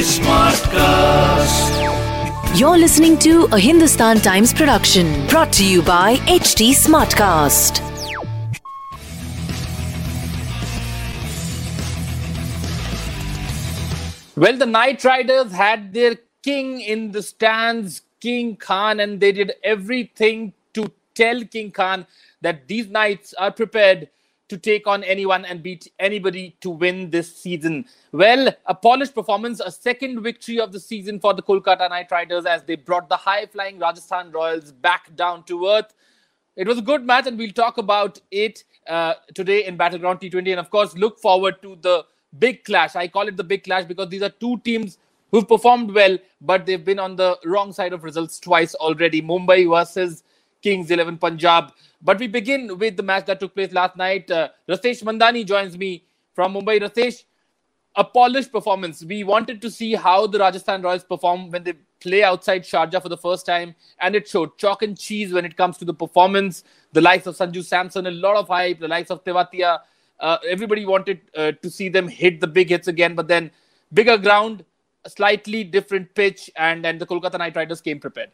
Smartcast. You're listening to a Hindustan Times production brought to you by HT Smartcast. Well, the Knight Riders had their king in the stands, King Khan, and they did everything to tell King Khan that these Knights are prepared to take on anyone and beat anybody to win this season. Well, a polished performance, a second victory of the season for the Kolkata Knight Riders as they brought the high flying Rajasthan Royals back down to earth. It was a good match, and we'll talk about it uh, today in Battleground T20. And of course, look forward to the big clash. I call it the big clash because these are two teams who've performed well, but they've been on the wrong side of results twice already. Mumbai versus Kings 11 Punjab. But we begin with the match that took place last night. Uh, Rasesh Mandani joins me from Mumbai. Rasesh, a polished performance. We wanted to see how the Rajasthan Royals perform when they play outside Sharjah for the first time, and it showed chalk and cheese when it comes to the performance. The likes of Sanju Samson, a lot of hype. The likes of Tewatia, uh, everybody wanted uh, to see them hit the big hits again, but then bigger ground, slightly different pitch, and then the Kolkata Knight Riders came prepared.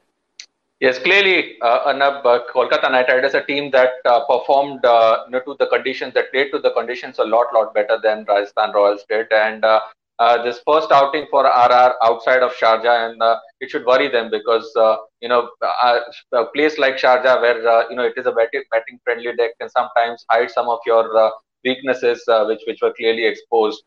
Yes, clearly, uh, Arnab, uh, Kolkata Knight Riders, a team that uh, performed uh, you know, to the conditions, that played to the conditions a lot, lot better than Rajasthan Royals did. And uh, uh, this first outing for RR outside of Sharjah, and uh, it should worry them because you know a place like Sharjah, where you know it is a betting, betting friendly deck, can sometimes hide some of your weaknesses, which which were clearly exposed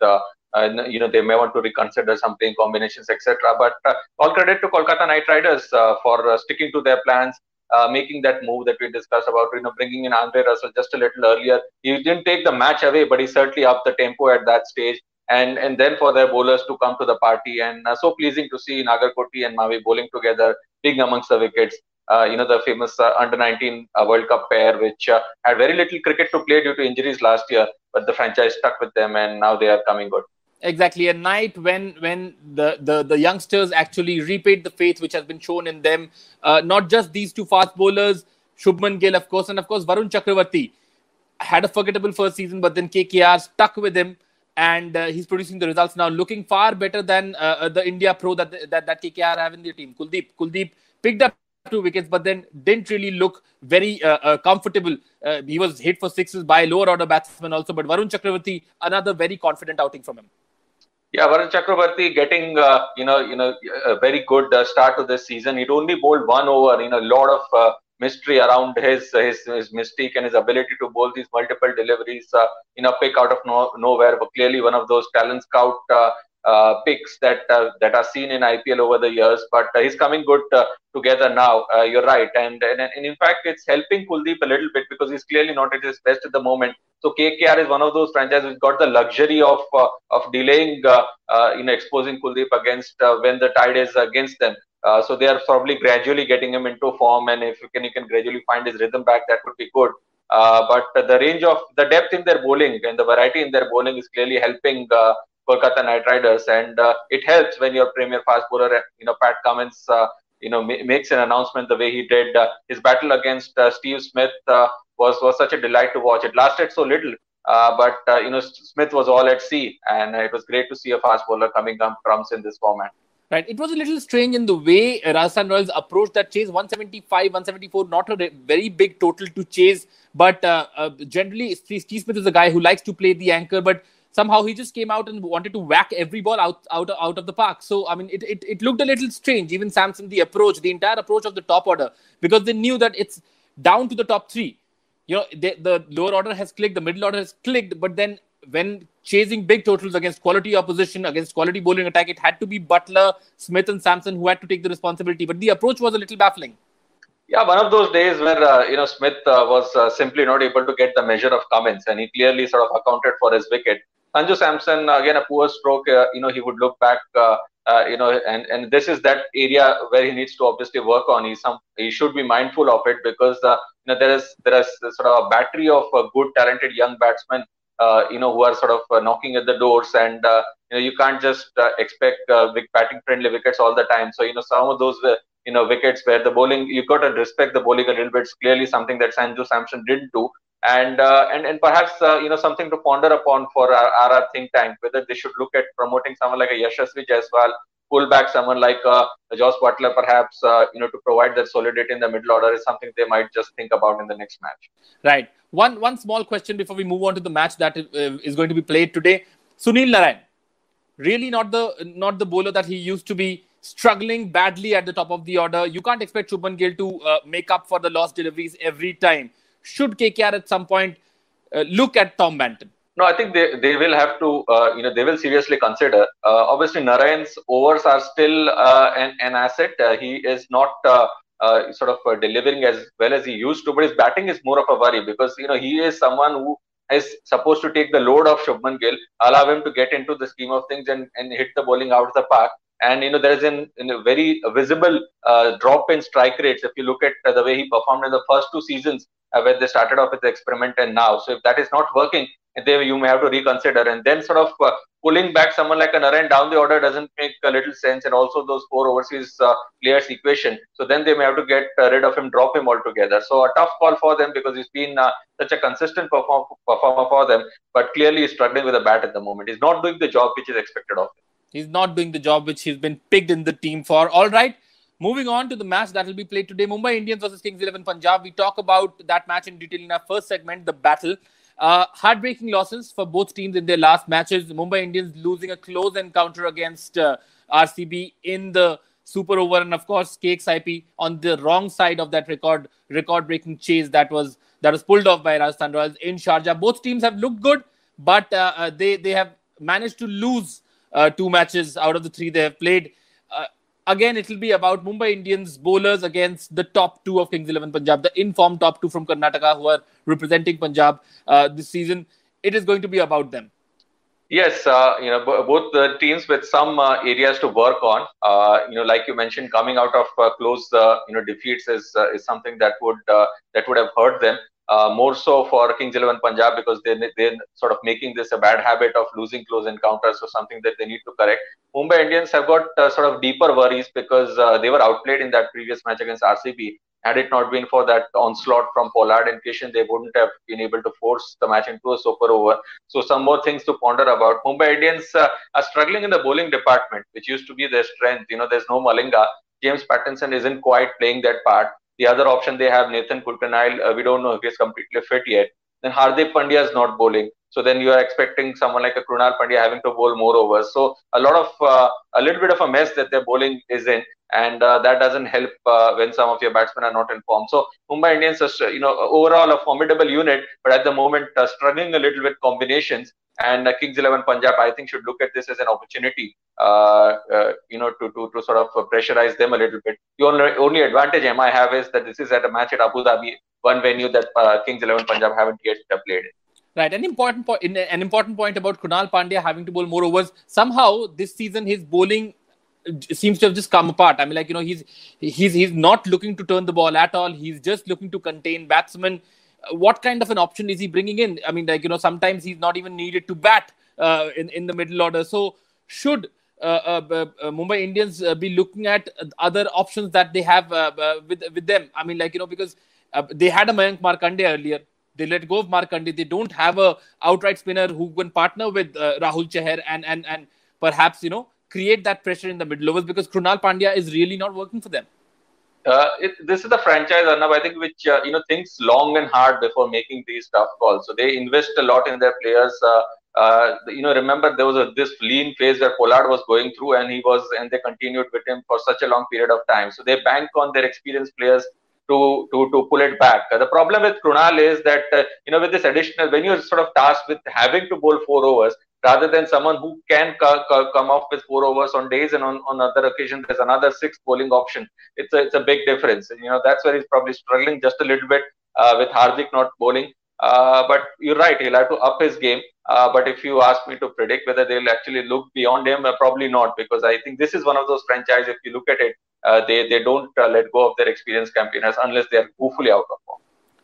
uh, you know they may want to reconsider some playing combinations etc but uh, all credit to kolkata knight riders uh, for uh, sticking to their plans uh, making that move that we discussed about you know bringing in andre russell just a little earlier. He didn't take the match away but he certainly upped the tempo at that stage. And and then for their bowlers to come to the party. And uh, so pleasing to see nagarkoti and mavi bowling together being amongst the wickets. Uh, you know, the famous uh, under 19 uh, World Cup pair, which had very little cricket to play due to injuries last year, but the franchise stuck with them and now they are coming good exactly a night when when the, the the youngsters actually repaid the faith which has been shown in them. Uh, not just these two fast bowlers shubman gill of course and of course varun chakravarti. Had a forgettable first season but then kkr stuck with him and uh, he's producing the results now looking far better than uh, uh the india pro that, that that kkr have in their team. Kuldeep kuldeep picked up two wickets but then didn't really look very uh, uh, comfortable. He was hit for sixes by lower order batsmen also but varun chakravarti another very confident outing from him yeah, Varun Chakravarti getting uh, you know you know a very good uh, start to this season. He'd only bowled one over. You know, a lot of uh, mystery around his, his his mystique and his ability to bowl these multiple deliveries. Uh, you know, pick out of no, nowhere. But clearly one of those talent scout uh, uh, picks that uh, that are seen in IPL over the years. But uh, he's coming good uh, together now. Uh, you're right, and, and and in fact, it's helping Kuldeep a little bit because he's clearly not at his best at the moment. So KKR is one of those franchises which got the luxury of uh, of delaying, you know, exposing Kuldeep against when the tide is against them. so they are probably gradually getting him into form, and if you can, you can gradually find his rhythm back. That would be good. but the range of the depth in their bowling and the variety in their bowling is clearly helping Kolkata Knight Riders, and uh, it helps when your premier fast bowler, you know, Pat Cummins, uh, you know, ma- makes an announcement the way he did. Uh, his battle against uh, Steve Smith uh, was was such a delight to watch. It lasted so little, uh, but you know, Smith was all at sea, and it was great to see a fast bowler coming up trumps in this format. Right. It was a little strange in the way Rajasthan Royals approached that chase 175, 174, not a very big total to chase. But uh, uh, generally, Steve Smith is a guy who likes to play the anchor. But somehow he just came out and wanted to whack every ball out out out of the park. So I mean, it it, it looked a little strange. Even Samson, the approach, the entire approach of the top order, because they knew that it's down to the top three. You know, they, the lower order has clicked, the middle order has clicked, but then when chasing big totals against quality opposition, against quality bowling attack, it had to be Buttler, Smith, and Samson who had to take the responsibility. But the approach was a little baffling. Yeah, one of those days where uh, you know Smith uh, was uh, simply not able to get the measure of Cummins, and he clearly sort of accounted for his wicket. Sanju Samson again a poor stroke. Uh, you know he would look back. Uh, uh, you know, and and this is that area where he needs to obviously work on. He some he should be mindful of it because uh, you know there is there is sort of a battery of uh, good, talented young batsmen. Uh, you know who are sort of knocking at the doors, and you know you can't just expect big batting friendly wickets all the time. So you know some of those you know wickets where the bowling you got to respect the bowling a little bit. It's clearly something that Sanju Samson didn't do and uh, and and perhaps uh, you know something to ponder upon for our, our think tank whether they should look at promoting someone like a Yashasvi Jaiswal, pull back someone like uh, Jos Buttler, perhaps uh, you know to provide that solidity in the middle order is something they might just think about in the next match. Right. One one small question before we move on to the match that is going to be played today. Sunil Narayan, really not the not the bowler that he used to be struggling badly at the top of the order. You can't expect Shubman Gill to uh, make up for the lost deliveries every time should KKR at some point uh, look at Tom Banton? No, I think they, they will have to, uh, you know, they will seriously consider. Uh, obviously, Narayan's overs are still uh, an, an asset. Uh, he is not uh, sort of delivering as well as he used to, but his batting is more of a worry because, you know, he is someone who is supposed to take the load of Shubman Gill, allow him to get into the scheme of things and, and hit the bowling out of the park. And you know there is an, a very visible uh, drop in strike rates if you look at uh, the way he performed in the first two seasons uh, where they started off with the experiment and now. So if that is not working, then you may have to reconsider. And then sort of uh, pulling back someone like a Narayan down the order doesn't make a little sense. And also those four overseas uh, players equation. So then they may have to get uh, rid of him, drop him altogether. So a tough call for them because he's been such a consistent perform- performer for them. But clearly he's struggling with the bat at the moment. He's not doing the job which is expected of him. He's not doing the job which he's been picked in the team for. All right. Moving on to the match that will be played today, Mumbai Indians versus Kings 11 Punjab. We talk about that match in detail in our first segment, the battle. Uh, heartbreaking losses for both teams in their last matches. Mumbai Indians losing a close encounter against uh, RCB in the super over, and of course, KXIP on the wrong side of that record record-breaking chase that was that was pulled off by Rajasthan Royals in Sharjah. Both teams have looked good, but uh, uh they they have managed to lose uh, two matches out of the three they have played. Uh, again, it will be about Mumbai Indians bowlers against the top two of Kings 11 Punjab, the informed top two from Karnataka who are representing Punjab uh, this season. It is going to be about them. Yes, uh, you know, b- both the teams with some uh, areas to work on. Uh, you know, like you mentioned, coming out of uh, close, uh, you know, defeats is is something that would that would have hurt them uh, more so for Kings 11 Punjab because they, they're sort of making this a bad habit of losing close encounters, so something that they need to correct. Mumbai Indians have got uh, sort of deeper worries because uh, they were outplayed in that previous match against RCB. Had it not been for that onslaught from Pollard and Kishan, they wouldn't have been able to force the match into a super over. So, some more things to ponder about. Mumbai Indians uh, are struggling in the bowling department, which used to be their strength. You know, there's no Malinga. James Pattinson isn't quite playing that part. The other option they have Nathan Coulter-Nile. Uh, we don't know if he's completely fit yet. Then Hardik Pandya is not bowling. So then you are expecting someone like a Krunal Pandya having to bowl more overs. So a lot of uh, a little bit of a mess that their bowling is in, and uh, that doesn't help uh, when some of your batsmen are not in form. So Mumbai Indians are you know overall a formidable unit, but at the moment uh, struggling a little with combinations. And uh, Kings 11 Punjab, I think, should look at this as an opportunity, uh, you know, to, to, to sort of pressurize them a little bit. The only, only advantage MI have is that this is at a match at Abu Dhabi, one venue that Kings 11 Punjab haven't yet played in. Right, an important point. An important point about Krunal Pandya having to bowl more overs. Somehow, this season, his bowling seems to have just come apart. I mean, like you know, he's he's he's not looking to turn the ball at all. He's just looking to contain batsmen what kind of an option is he bringing in? I mean, like you know, sometimes he's not even needed to bat uh, in in the middle order. So should uh, uh, uh, uh Mumbai Indians uh, be looking at other options that they have with with them? I mean, like you know, because they had a Mayank Markande earlier. They let go of Markande. They don't have a outright spinner who can partner with Rahul Chahar and and and perhaps you know create that pressure in the middle overs because Krunal Pandya is really not working for them uh, it, this is the franchise, Arnab, I think, which uh, you know thinks long and hard before making these tough calls. So they invest a lot in their players. Uh, uh, you know, remember there was a, this lean phase where Pollard was going through, and he was, and they continued with him for such a long period of time. So they bank on their experienced players to to to pull it back. The problem with Krunal is that uh, you know with this additional, when you're sort of tasked with having to bowl four overs, rather than someone who can ca- ca- come off with four overs on days and on, on other occasions there's another six bowling option it's a, it's a big difference and, you know that's where he's probably struggling just a little bit uh, with Hardik not bowling Uh, but you're right, he'll have to up his game. Uh, but if you ask me to predict whether they'll actually look beyond him, uh, probably not, because I think this is one of those franchises. If you look at it, uh, they they don't uh, let go of their experienced campaigners unless they are woefully out of form.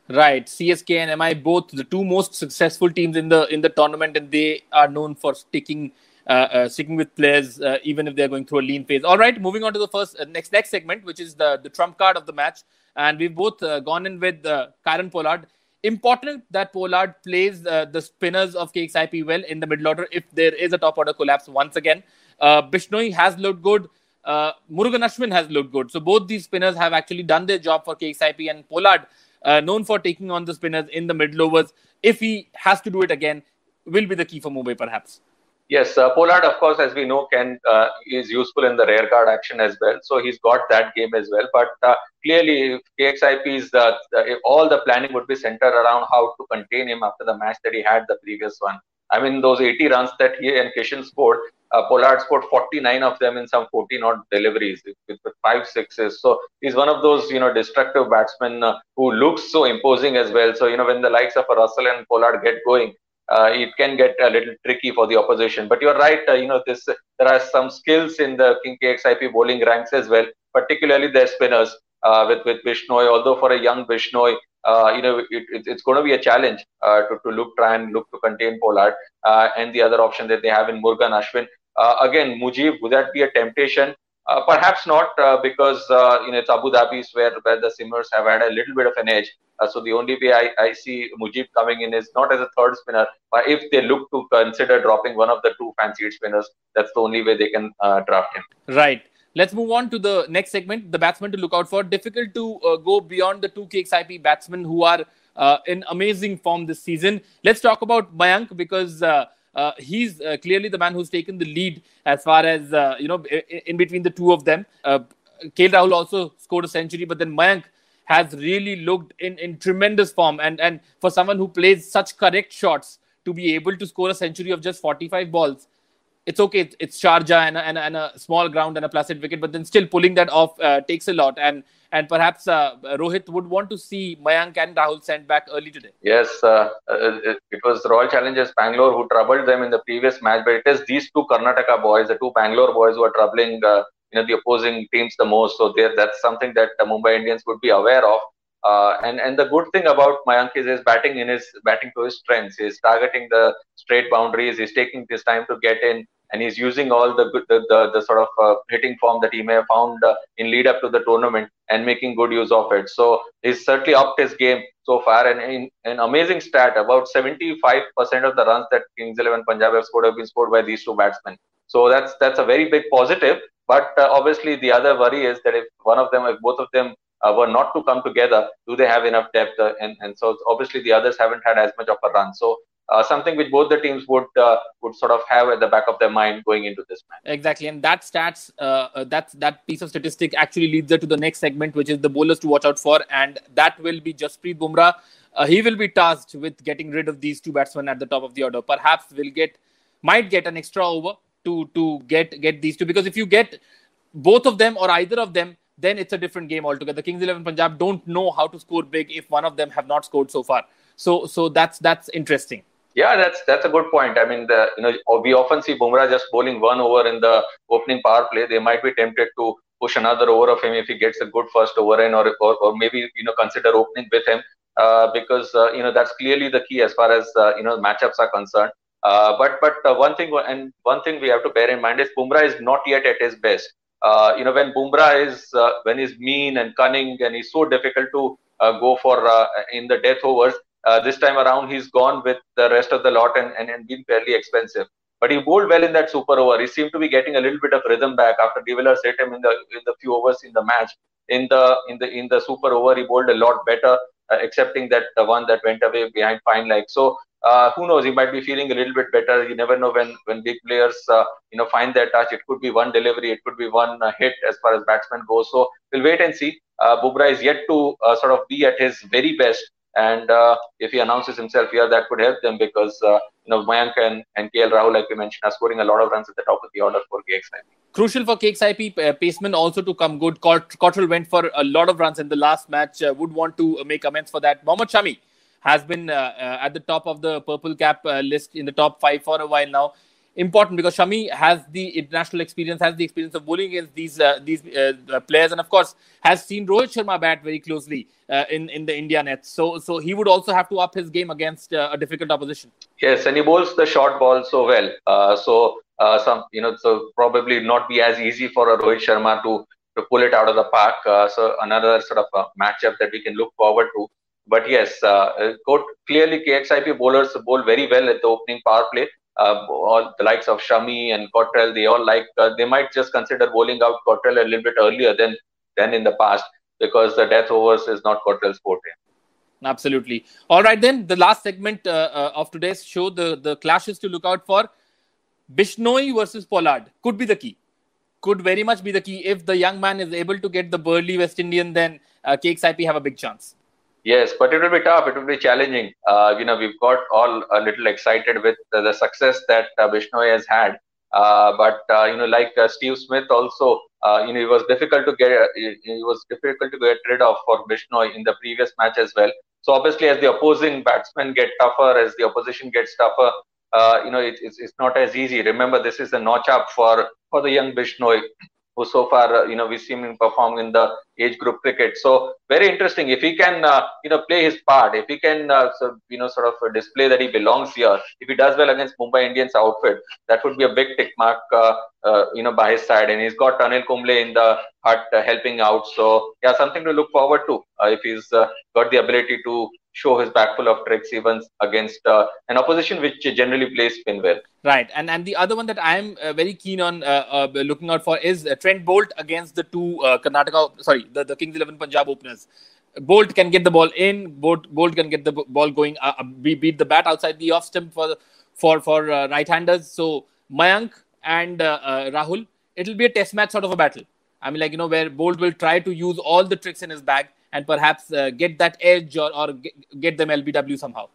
Right, CSK and MI both the two most successful teams in the in the tournament, and they are known for sticking uh, uh, sticking with players uh, even if they're going through a lean phase. All right, moving on to the first uh, next next segment, which is the the trump card of the match, and we've both gone in with uh, Kieron Pollard. Important that Pollard plays the spinners of KXIP well in the middle order if there is a top order collapse once again. Uh, Bishnoi has looked good. Uh, Murugan Ashwin has looked good. So both these spinners have actually done their job for KXIP and Pollard, uh, known for taking on the spinners in the middle overs. If he has to do it again, will be the key for Mumbai perhaps. Yes, uh, Pollard, of course, as we know, can uh, is useful in the rear guard action as well. So he's got that game as well. But uh, clearly, KXIP's uh, the, all the planning would be centered around how to contain him after the match that he had the previous one. I mean, those 80 runs that he and Kishan scored, uh, Pollard scored 49 of them in some 40 odd deliveries with, with, five sixes. So he's one of those, you know, destructive batsmen uh, who looks so imposing as well. So, you know, when the likes of Russell and Pollard get going, uh, it can get a little tricky for the opposition. But you're right, uh, you know, this there are some skills in the King KXIP bowling ranks as well, particularly their spinners uh, with with Bishnoi. Although for a young Bishnoi, uh, you know, it, it, it's going to be a challenge uh, to, to look try and look to contain Pollard. Uh, and the other option that they have in Murugan Ashwin. again, Mujib, would that be a temptation? Uh, perhaps not uh, because uh, you know it's Abu Dhabi where where the seamers have had a little bit of an edge. so the only way I, I see Mujib coming in is not as a third spinner, but if they look to consider dropping one of the two fancied spinners, that's the only way they can draft him. Right. Let's move on to the next segment. The batsman to look out for. Difficult to uh, go beyond the two KXIP batsmen who are uh, in amazing form this season. Let's talk about Mayank because uh, uh, he's uh, clearly the man who's taken the lead as far as uh, you know in, between the two of them. Uh, KL Rahul also scored a century, but then Mayank has really looked in, in tremendous form. And and for someone who plays such correct shots to be able to score a century of just 45 balls, it's okay. It's, it's Sharjah and, and, and, a small ground and a placid wicket, but then still pulling that off uh, takes a lot. And and perhaps uh, Rohit would want to see Mayank and Rahul sent back early today. Yes, uh, uh it was Royal Challengers Bangalore who troubled them in the previous match, but it is these two Karnataka boys, the two Bangalore boys, who are troubling uh, you know the opposing teams the most. So that's something that the Mumbai Indians would be aware of. Uh, and and the good thing about Mayank is his batting in his batting to his strengths. He's targeting the straight boundaries. He's taking this time to get in and he's using all the good, the, the, the sort of uh, hitting form that he may have found uh, in lead up to the tournament and making good use of it. So he's certainly upped his game so far, and in an amazing stat, about 75% of the runs that Kings 11 Punjab have scored have been scored by these two batsmen. So that's that's a very big positive. But uh, obviously, the other worry is that if one of them, if both of them uh, were not to come together, do they have enough depth? Uh, and, and so obviously the others haven't had as much of a run. So uh, something which both the teams would uh, would sort of have at the back of their mind going into this match. Exactly, and that stats uh, uh that that piece of statistic actually leads us to the next segment, which is the bowlers to watch out for, and that will be Jasprit Bumrah. Uh, he will be tasked with getting rid of these two batsmen at the top of the order. Perhaps will get might get an extra over to to get get these two because if you get both of them or either of them then it's a different game altogether. The Kings 11 Punjab don't know how to score big if one of them have not scored so far. So so that's that's interesting. Yeah, that's that's a good point. I mean, the, you know, we often see Bumrah just bowling one over in the opening power play. They might be tempted to push another over of him if he gets a good first over in, or or, or maybe you know consider opening with him uh, because uh, you know that's clearly the key as far as uh, you know matchups are concerned. Uh, but but uh, one thing and one thing we have to bear in mind is Bumrah is not yet at his best. Uh, you know when Bumrah is when he's mean and cunning and he's so difficult to go for in the death overs uh, this time around, he's gone with the rest of the lot and, and, and been fairly expensive. But he bowled well in that super over. He seemed to be getting a little bit of rhythm back after De Villiers hit him in the in the few overs in the match. In the in the in the super over, he bowled a lot better, uh, excepting that the one that went away behind fine leg. So uh, who knows? He might be feeling a little bit better. You never know when when big players uh, you know find their touch. It could be one delivery, it could be one uh, hit as far as batsmen go. So we'll wait and see. Uh, Bumrah is yet to uh, sort of be at his very best and uh, if he announces himself here, that could help them because uh, you know Mayank and, and KL Rahul, like we mentioned, are scoring a lot of runs at the top of the order for KXIP. Crucial for KXIP uh, Paceman also to come good. Cottrell went for a lot of runs in the last match. Uh, would want to make amends for that. Mohammad Shami has been uh, uh, at the top of the purple cap uh, list in the top five for a while now. Important because Shami has the international experience, has the experience of bowling against these uh, these uh, players, and of course has seen Rohit Sharma bat very closely in in the India nets. So so he would also have to up his game against a difficult opposition. Yes, and he bowls the short ball so well. so some you know so probably not be as easy for a Rohit Sharma to to pull it out of the park. Uh, so another sort of a matchup that we can look forward to. But yes, uh, clearly KXIP bowlers bowl very well at the opening power play. Uh, all the likes of Shami and Cottrell, they all like uh, they might just consider bowling out Cottrell a little bit earlier than than in the past because the death overs is not Cottrell's forte. Absolutely. All right, then the last segment uh, uh, of today's show, the the clashes to look out for. Bishnoi versus Pollard could be the key could very much be the key. If the young man is able to get the burly West Indian, then uh, KXIP have a big chance. Yes, but it will be tough. It will be challenging. Uh, you know, we've got all a little excited with the, the success that uh, Bishnoi has had. Uh, but uh, you know, like uh, Steve Smith also, uh, you know, it was difficult to get it was difficult to get rid of for Bishnoi in the previous match as well. So obviously, as the opposing batsmen get tougher, as the opposition gets tougher, you know, it, it's, it's not as easy. Remember, this is a notch up for, for the young Bishnoi, who so far, you know, we've seen him perform in the age group cricket. So very interesting. If he can, uh, you know, play his part, if he can, uh, so, you know, sort of display that he belongs here, if he does well against Mumbai Indians outfit, that would be a big tick mark, uh, uh, you know, by his side. And he's got Anil Kumble in the hut helping out. So yeah, something to look forward to if he's got the ability to show his back full of tricks even against uh, an opposition which generally plays spin well. Right, and and the other one that I am uh, very keen on uh, uh looking out for is uh, Trent Boult against the two uh, Karnataka, sorry, the, the Kings Eleven Punjab openers. Boult can get the ball in. Bolt Boult can get the ball going. We beat the bat outside the off stump for for for right-handers. So Mayank and Rahul, it'll be a test match sort of a battle. I mean, like you know, where Boult will try to use all the tricks in his bag and perhaps uh, get that edge or, or get them LBW somehow.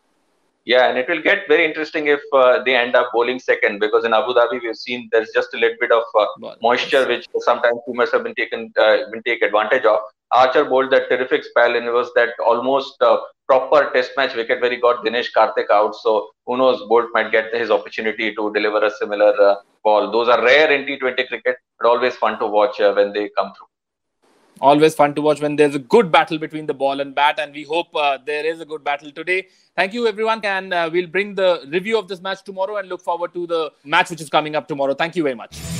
Yeah, and it will get very interesting if uh, they end up bowling second because in Abu Dhabi we've seen there's just a little bit of uh, moisture which sometimes must have been taken uh, been taken advantage of. Archer bowled that terrific spell and it was that almost uh, proper test match wicket where he got Dinesh Karthik out. So who knows, Boult might get his opportunity to deliver a similar uh, ball. Those are rare in T20 cricket, but always fun to watch uh, when they come through always fun to watch when there's a good battle between the ball and bat and we hope uh, there is a good battle today thank you everyone and uh, we'll bring the review of this match tomorrow and look forward to the match which is coming up tomorrow thank you very much